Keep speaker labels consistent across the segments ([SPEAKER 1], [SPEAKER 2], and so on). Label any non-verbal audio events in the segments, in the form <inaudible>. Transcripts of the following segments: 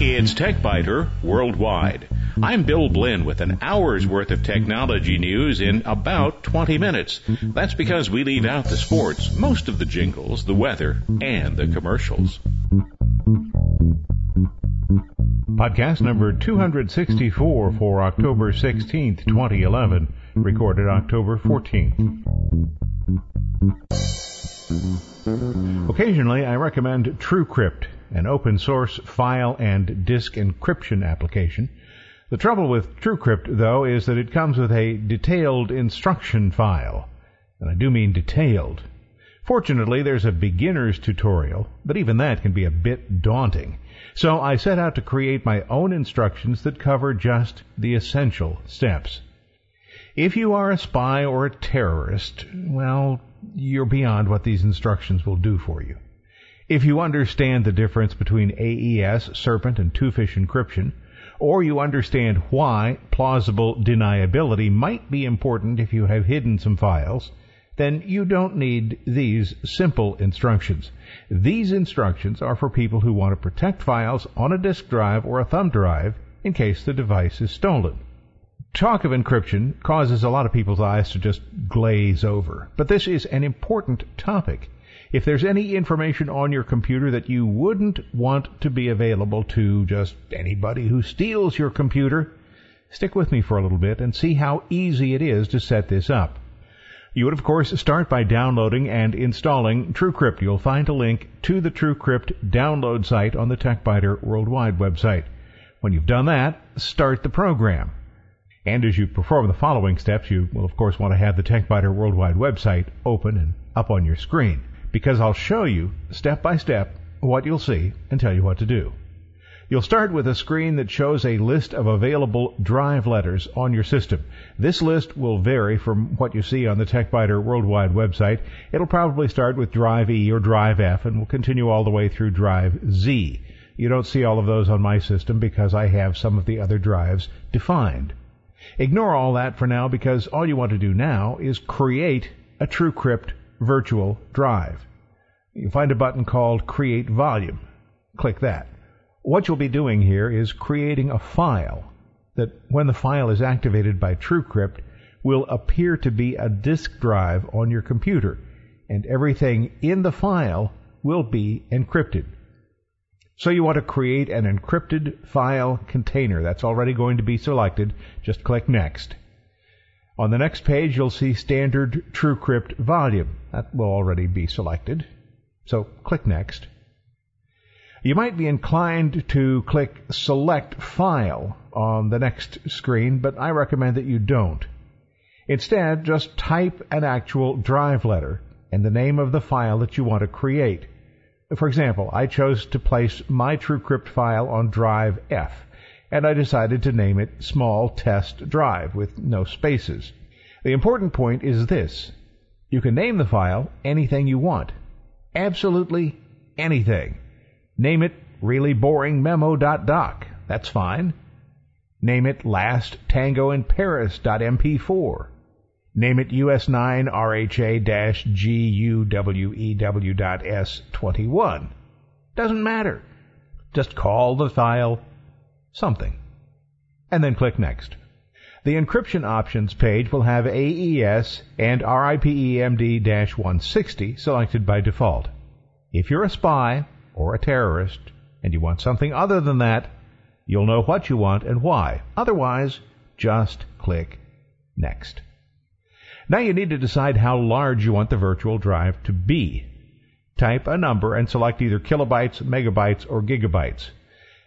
[SPEAKER 1] It's TechByter Worldwide. I'm Bill Blinn with an hour's worth of technology news in about 20 minutes. That's because we leave out the sports, most of the jingles, the weather, and the commercials.
[SPEAKER 2] Podcast number 264 for October 16th, 2011, recorded October 14th. Occasionally, I recommend TrueCrypt, an open source file and disk encryption application. The trouble with TrueCrypt, though, is that it comes with a detailed instruction file. And I do mean detailed. Fortunately, there's a beginner's tutorial, but even that can be a bit daunting. So I set out to create my own instructions that cover just the essential steps. If you are a spy or a terrorist, well, you're beyond what these instructions will do for you. If you understand the difference between AES, Serpent, and Twofish encryption, or you understand why plausible deniability might be important if you have hidden some files, then you don't need these simple instructions. These instructions are for people who want to protect files on a disk drive or a thumb drive in case the device is stolen. Talk of encryption causes a lot of people's eyes to just glaze over, but this is an important topic. If there's any information on your computer that you wouldn't want to be available to just anybody who steals your computer, stick with me for a little bit and see how easy it is to set this up. You would, of course, start by downloading and installing TrueCrypt. You'll find a link to the TrueCrypt download site on the TechByter Worldwide website. When you've done that, start the program. And as you perform the following steps, you will, of course, want to have the TechByter Worldwide website open and up on your screen because I'll show you step by step what you'll see and tell you what to do. You'll start with a screen that shows a list of available drive letters on your system. This list will vary from what you see on the TechByter Worldwide website. It'll probably start with drive E or drive F and will continue all the way through drive Z. You don't see all of those on my system because I have some of the other drives defined. Ignore all that for now because all you want to do now is create a TrueCrypt virtual drive. You'll find a button called Create Volume. Click that. What you'll be doing here is creating a file that, when the file is activated by TrueCrypt, will appear to be a disk drive on your computer, and everything in the file will be encrypted. So you want to create an encrypted file container. That's already going to be selected. Just click Next. On the next page, you'll see Standard TrueCrypt Volume. That will already be selected. So click Next. You might be inclined to click Select File on the next screen, but I recommend that you don't. Instead, just type an actual drive letter and the name of the file that you want to create. For example, I chose to place my TrueCrypt file on drive F and I decided to name it Small Test Drive with no spaces. The important point is this. You can name the file anything you want. Absolutely anything. Name it really boring memo.doc. That's fine. Name it last tango in Paris.mp4. Name it US9 RHA-GUWEW.S21. Doesn't matter. Just call the file something. And then click Next. The encryption options page will have AES and RIPEMD-160 selected by default. If you're a spy or a terrorist and you want something other than that, you'll know what you want and why. Otherwise, just click Next. Now you need to decide how large you want the virtual drive to be. Type a number and select either kilobytes, megabytes, or gigabytes.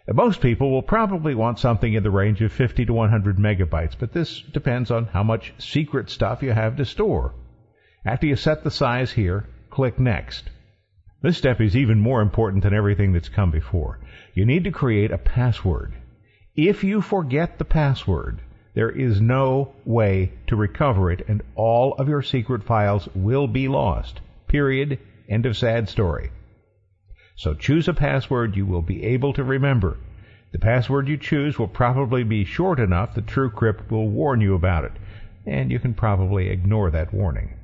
[SPEAKER 2] Most people will probably want something in the range of 50 to 100 megabytes, but this depends on how much secret stuff you have to store. After you set the size here, click Next. This step is even more important than everything that's come before. You need to create a password. If you forget the password, there is no way to recover it and all of your secret files will be lost. Period. End of sad story. So choose a password you will be able to remember. The password you choose will probably be short enough that TrueCrypt will warn you about it, and you can probably ignore that warning.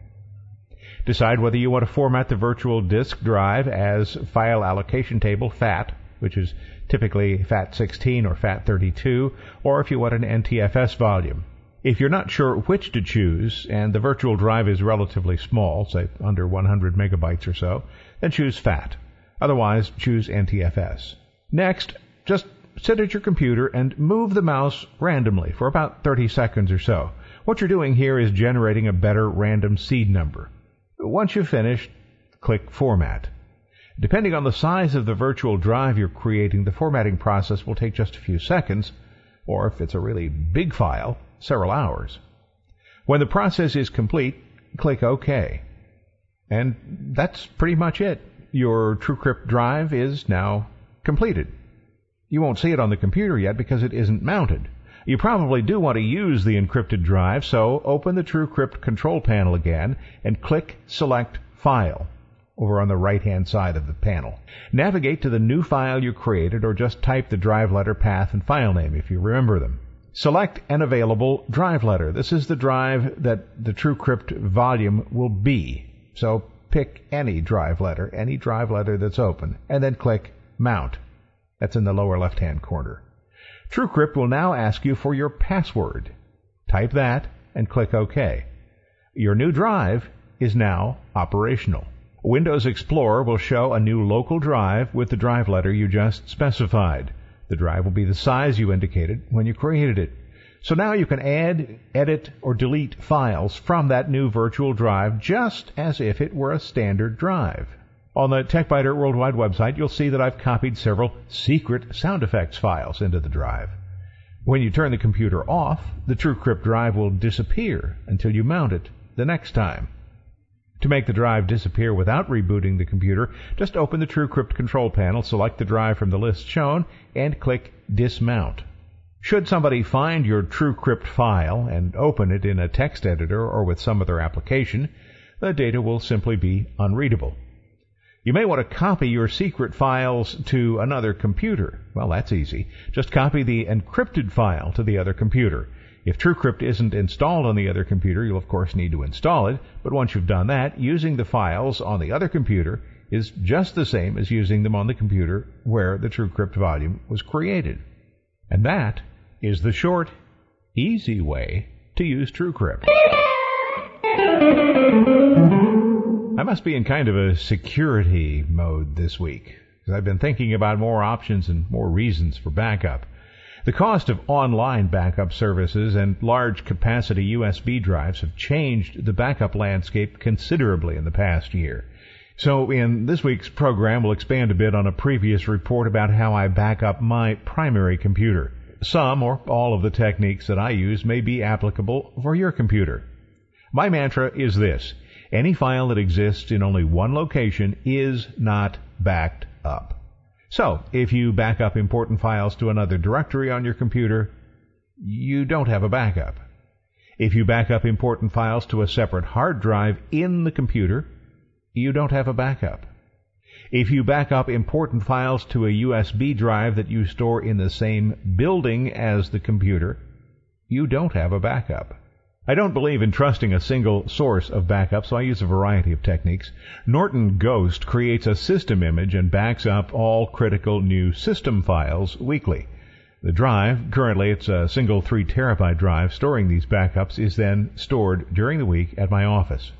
[SPEAKER 2] Decide whether you want to format the virtual disk drive as File Allocation Table FAT which is typically FAT16 or FAT32, or if you want an NTFS volume. If you're not sure which to choose, and the virtual drive is relatively small, say under 100 megabytes or so, then choose FAT. Otherwise, choose NTFS. Next, just sit at your computer and move the mouse randomly for about 30 seconds or so. What you're doing here is generating a better random seed number. Once you've finished, click Format. Depending on the size of the virtual drive you're creating, the formatting process will take just a few seconds, or if it's a really big file, several hours. When the process is complete, click OK. And that's pretty much it. Your TrueCrypt drive is now completed. You won't see it on the computer yet because it isn't mounted. You probably do want to use the encrypted drive, so open the TrueCrypt control panel again and click Select File over on the right hand side of the panel. Navigate to the new file you created or just type the drive letter path and file name if you remember them. Select an available drive letter. This is the drive that the TrueCrypt volume will be. So pick any drive letter, any drive letter that's open, and then click Mount. That's in the lower left hand corner. TrueCrypt will now ask you for your password. Type that and click OK. Your new drive is now operational. Windows Explorer will show a new local drive with the drive letter you just specified. The drive will be the size you indicated when you created it. So now you can add, edit, or delete files from that new virtual drive just as if it were a standard drive. On the TechByter Worldwide website, you'll see that I've copied several secret sound effects files into the drive. When you turn the computer off, the TrueCrypt drive will disappear until you mount it the next time. To make the drive disappear without rebooting the computer, just open the TrueCrypt control panel, select the drive from the list shown, and click Dismount. Should somebody find your TrueCrypt file and open it in a text editor or with some other application, the data will simply be unreadable. You may want to copy your secret files to another computer. Well, that's easy. Just copy the encrypted file to the other computer. If TrueCrypt isn't installed on the other computer, you'll of course need to install it, but once you've done that, using the files on the other computer is just the same as using them on the computer where the TrueCrypt volume was created. And that is the short, easy way to use TrueCrypt. I must be in kind of a security mode this week because I've been thinking about more options and more reasons for backup. The cost of online backup services and large capacity USB drives have changed the backup landscape considerably in the past year. So in this week's program, we'll expand a bit on a previous report about how I back up my primary computer. Some or all of the techniques that I use may be applicable for your computer. My mantra is this. Any file that exists in only one location is not backed up. So, if you back up important files to another directory on your computer, you don't have a backup. If you back up important files to a separate hard drive in the computer, you don't have a backup. If you back up important files to a USB drive that you store in the same building as the computer, you don't have a backup. I don't believe in trusting a single source of backup, so I use a variety of techniques. Norton Ghost creates a system image and backs up all critical new system files weekly. The drive, currently it's a single 3 terabyte drive storing these backups, is then stored during the week at my office.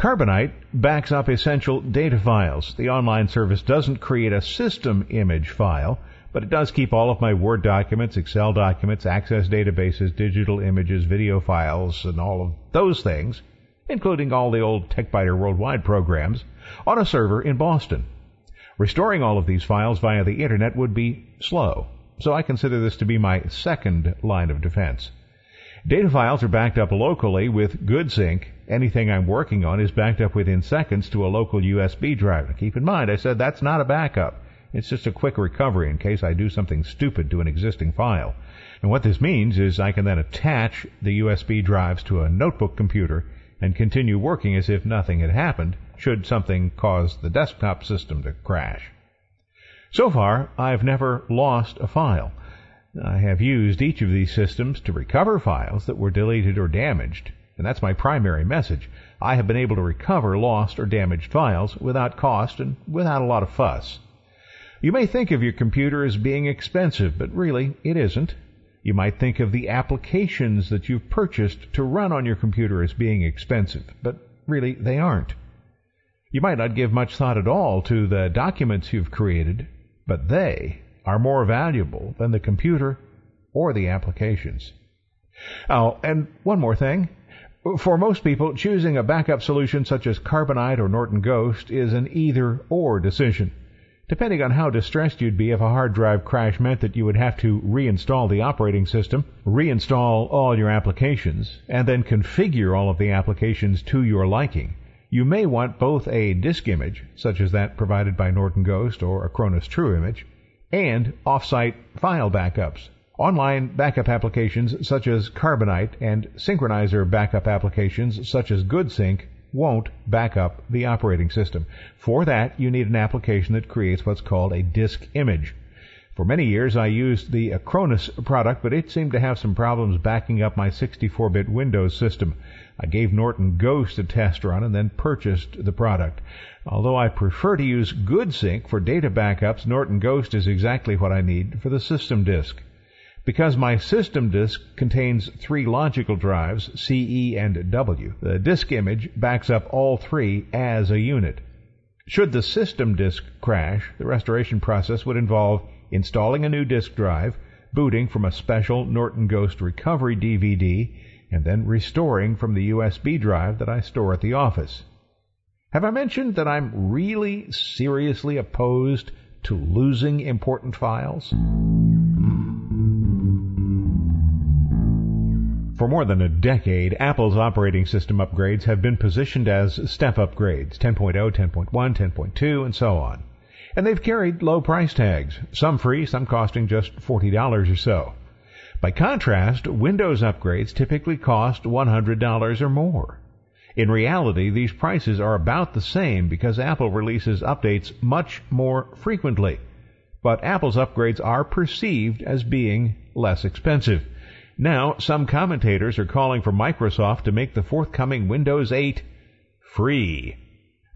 [SPEAKER 2] Carbonite backs up essential data files. The online service doesn't create a system image file, but it does keep all of my Word documents, Excel documents, Access databases, digital images, video files, and all of those things, including all the old TechByter Worldwide programs, on a server in Boston. Restoring all of these files via the internet would be slow, so I consider this to be my second line of defense. Data files are backed up locally with GoodSync. Anything I'm working on is backed up within seconds to a local USB drive. Now keep in mind, I said that's not a backup. It's just a quick recovery in case I do something stupid to an existing file. And what this means is I can then attach the USB drives to a notebook computer and continue working as if nothing had happened should something cause the desktop system to crash. So far, I've never lost a file. I have used each of these systems to recover files that were deleted or damaged, and that's my primary message. I have been able to recover lost or damaged files without cost and without a lot of fuss. You may think of your computer as being expensive, but really it isn't. You might think of the applications that you've purchased to run on your computer as being expensive, but really they aren't. You might not give much thought at all to the documents you've created, but they are more valuable than the computer or the applications. Oh, and one more thing. For most people, choosing a backup solution such as Carbonite or Norton Ghost is an either or decision. Depending on how distressed you'd be if a hard drive crash meant that you would have to reinstall the operating system, reinstall all your applications, and then configure all of the applications to your liking, you may want both a disk image, such as that provided by Norton Ghost or Acronis True Image, and off-site file backups. Online backup applications such as Carbonite and synchronizer backup applications such as GoodSync won't back up the operating system. For that, you need an application that creates what's called a disk image. For many years, I used the Acronis product, but it seemed to have some problems backing up my 64-bit Windows system. I gave Norton Ghost a test run and then purchased the product. Although I prefer to use GoodSync for data backups, Norton Ghost is exactly what I need for the system disk. Because my system disk contains three logical drives, C, E, and W, the disk image backs up all three as a unit. Should the system disk crash, the restoration process would involve installing a new disk drive, booting from a special Norton Ghost recovery DVD, and then restoring from the USB drive that I store at the office. Have I mentioned that I'm really seriously opposed to losing important files? For more than a decade, Apple's operating system upgrades have been positioned as step upgrades 10.0, 10.1, 10.2, and so on. And they've carried low price tags, some free, some costing just $40 or so. By contrast, Windows upgrades typically cost $100 or more. In reality, these prices are about the same because Apple releases updates much more frequently. But Apple's upgrades are perceived as being less expensive. Now, some commentators are calling for Microsoft to make the forthcoming Windows 8 free.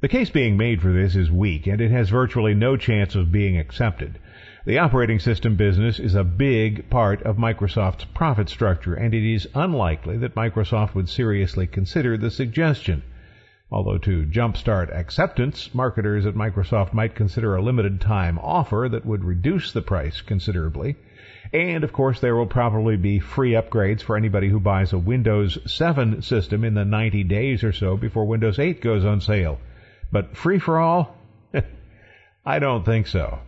[SPEAKER 2] The case being made for this is weak, and it has virtually no chance of being accepted. The operating system business is a big part of Microsoft's profit structure, and it is unlikely that Microsoft would seriously consider the suggestion. Although to jumpstart acceptance, marketers at Microsoft might consider a limited time offer that would reduce the price considerably. And of course, there will probably be free upgrades for anybody who buys a Windows 7 system in the 90 days or so before Windows 8 goes on sale. But free for all? <laughs> I don't think so.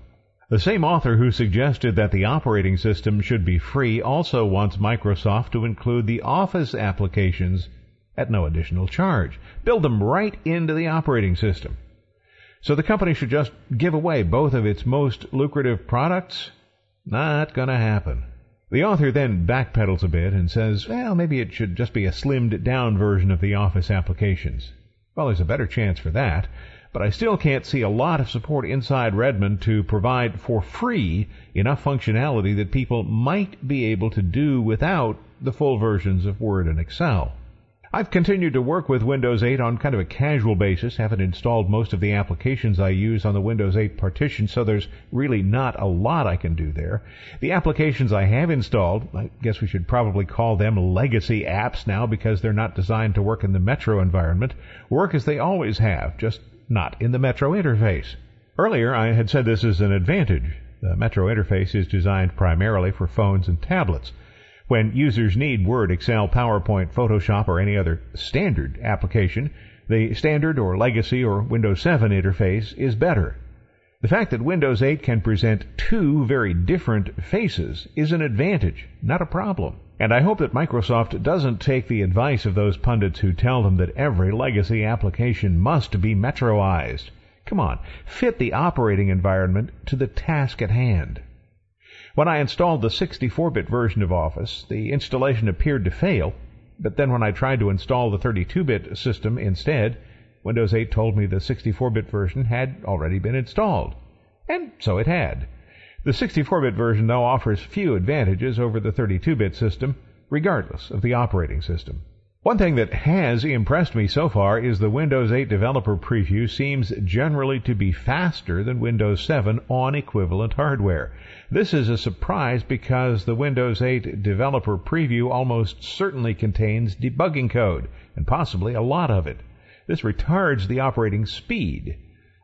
[SPEAKER 2] The same author who suggested that the operating system should be free also wants Microsoft to include the Office applications at no additional charge. Build them right into the operating system. So the company should just give away both of its most lucrative products not to happen. The author then backpedals a bit and says, well, maybe it should just be a slimmed down version of the Office applications. Well, there's a better chance for that, but I still can't see a lot of support inside Redmond to provide for free enough functionality that people might be able to do without the full versions of Word and Excel. I've continued to work with Windows 8 on kind of a casual basis, haven't installed most of the applications I use on the Windows 8 partition, so there's really not a lot I can do there. The applications I have installed, I guess we should probably call them legacy apps now because they're not designed to work in the Metro environment, work as they always have, just not in the Metro interface. Earlier I had said this is an advantage. The Metro interface is designed primarily for phones and tablets. When users need Word, Excel, PowerPoint, Photoshop, or any other standard application, the standard or legacy or Windows 7 interface is better. The fact that Windows 8 can present two very different faces is an advantage, not a problem. And I hope that Microsoft doesn't take the advice of those pundits who tell them that every legacy application must be metroized. Come on, fit the operating environment to the task at hand. When I installed the 64-bit version of Office, the installation appeared to fail, but then when I tried to install the 32-bit system instead, Windows 8 told me the 64-bit version had already been installed. And so it had. The 64-bit version, though, offers few advantages over the 32-bit system, regardless of the operating system. One thing that has impressed me so far is the Windows 8 developer preview seems generally to be faster than Windows 7 on equivalent hardware. This is a surprise because the Windows 8 developer preview almost certainly contains debugging code, and possibly a lot of it. This retards the operating speed.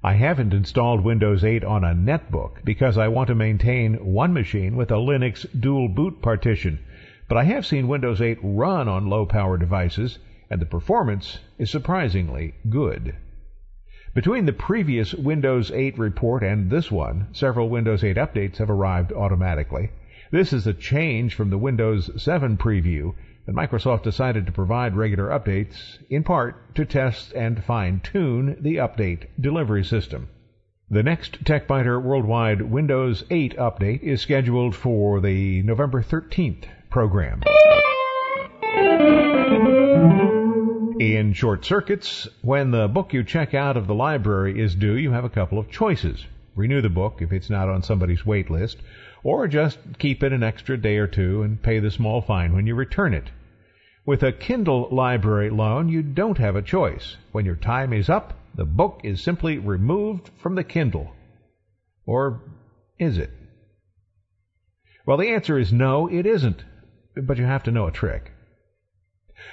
[SPEAKER 2] I haven't installed Windows 8 on a netbook because I want to maintain one machine with a Linux dual boot partition. But I have seen Windows 8 run on low power devices, and the performance is surprisingly good. Between the previous Windows 8 report and this one, several Windows 8 updates have arrived automatically. This is a change from the Windows 7 preview, and Microsoft decided to provide regular updates, in part to test and fine tune the update delivery system. The next TechByter Worldwide Windows 8 update is scheduled for the November 13th program. In short circuits, when the book you check out of the library is due, you have a couple of choices. Renew the book if it's not on somebody's wait list, or just keep it an extra day or two and pay the small fine when you return it. With a Kindle library loan, you don't have a choice. When your time is up, the book is simply removed from the Kindle. Or is it? Well, the answer is no, it isn't but you have to know a trick.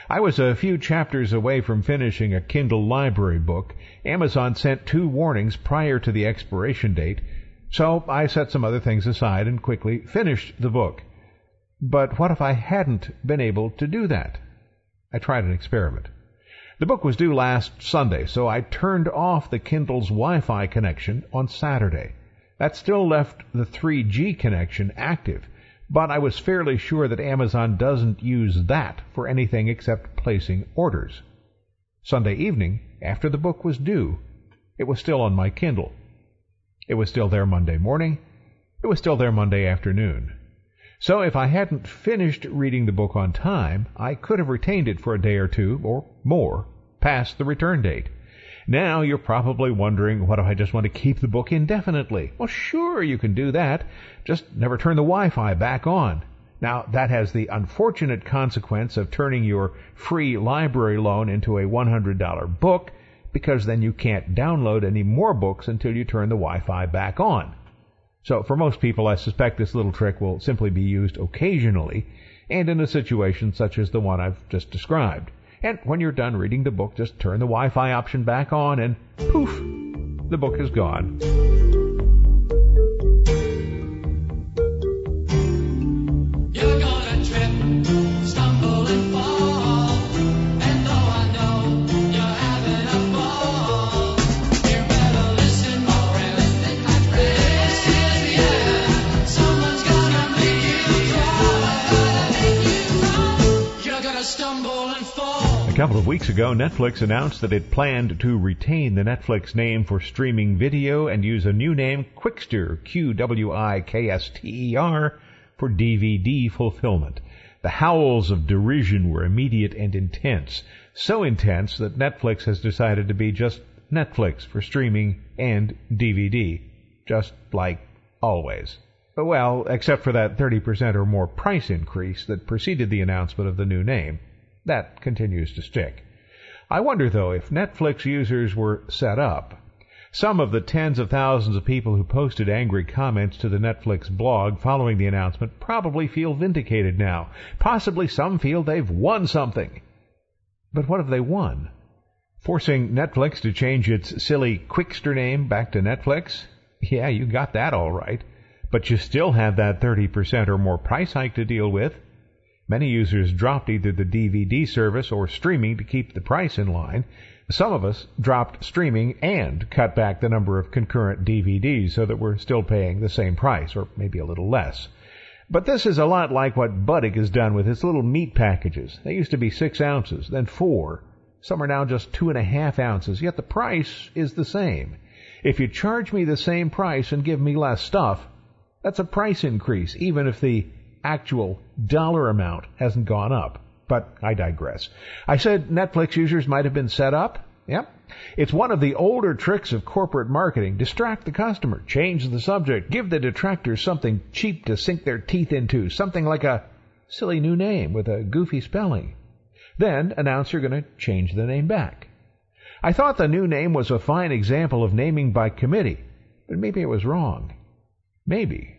[SPEAKER 2] I was a few chapters away from finishing a Kindle library book. Amazon sent two warnings prior to the expiration date, so I set some other things aside and quickly finished the book. But what if I hadn't been able to do that? I tried an experiment. The book was due last Sunday, so I turned off the Kindle's Wi-Fi connection on Saturday. That still left the 3G connection active, but I was fairly sure that Amazon doesn't use that for anything except placing orders. Sunday evening, after the book was due, it was still on my Kindle. It was still there Monday morning. It was still there Monday afternoon. So if I hadn't finished reading the book on time, I could have retained it for a day or two, or more, past the return date. Now you're probably wondering, what if I just want to keep the book indefinitely? Well, sure, you can do that. Just never turn the Wi-Fi back on. Now, that has the unfortunate consequence of turning your free library loan into a $100 book because then you can't download any more books until you turn the Wi-Fi back on. So for most people, I suspect this little trick will simply be used occasionally and in a situation such as the one I've just described. And when you're done reading the book, just turn the Wi-Fi option back on and poof, the book is gone. Couple of weeks ago, Netflix announced that it planned to retain the Netflix name for streaming video and use a new name, Qwikster, Q-W-I-K-S-T-E-R, for DVD fulfillment. The howls of derision were immediate and intense. So intense that Netflix has decided to be just Netflix for streaming and DVD. Just like always. Well, except for that 30% or more price increase that preceded the announcement of the new name. That continues to stick. I wonder, though, if Netflix users were set up. Some of the tens of thousands of people who posted angry comments to the Netflix blog following the announcement probably feel vindicated now. Possibly some feel they've won something. But what have they won? Forcing Netflix to change its silly Qwikster name back to Netflix? Yeah, you got that all right. But you still have that 30% or more price hike to deal with. Many users dropped either the DVD service or streaming to keep the price in line. Some of us dropped streaming and cut back the number of concurrent DVDs so that we're still paying the same price, or maybe a little less. But this is a lot like what Buddig has done with its little meat packages. They used to be six ounces, then four. Some are now just two and a half ounces, yet the price is the same. If you charge me the same price and give me less stuff, that's a price increase, even if the actual dollar amount hasn't gone up. But I digress. I said Netflix users might have been set up. Yep. It's one of the older tricks of corporate marketing. Distract the customer, change the subject, give the detractors something cheap to sink their teeth into, something like a silly new name with a goofy spelling.
[SPEAKER 3] Then announce you're going to change the name back. I thought the new name was a fine example of naming by committee, but maybe I was wrong. Maybe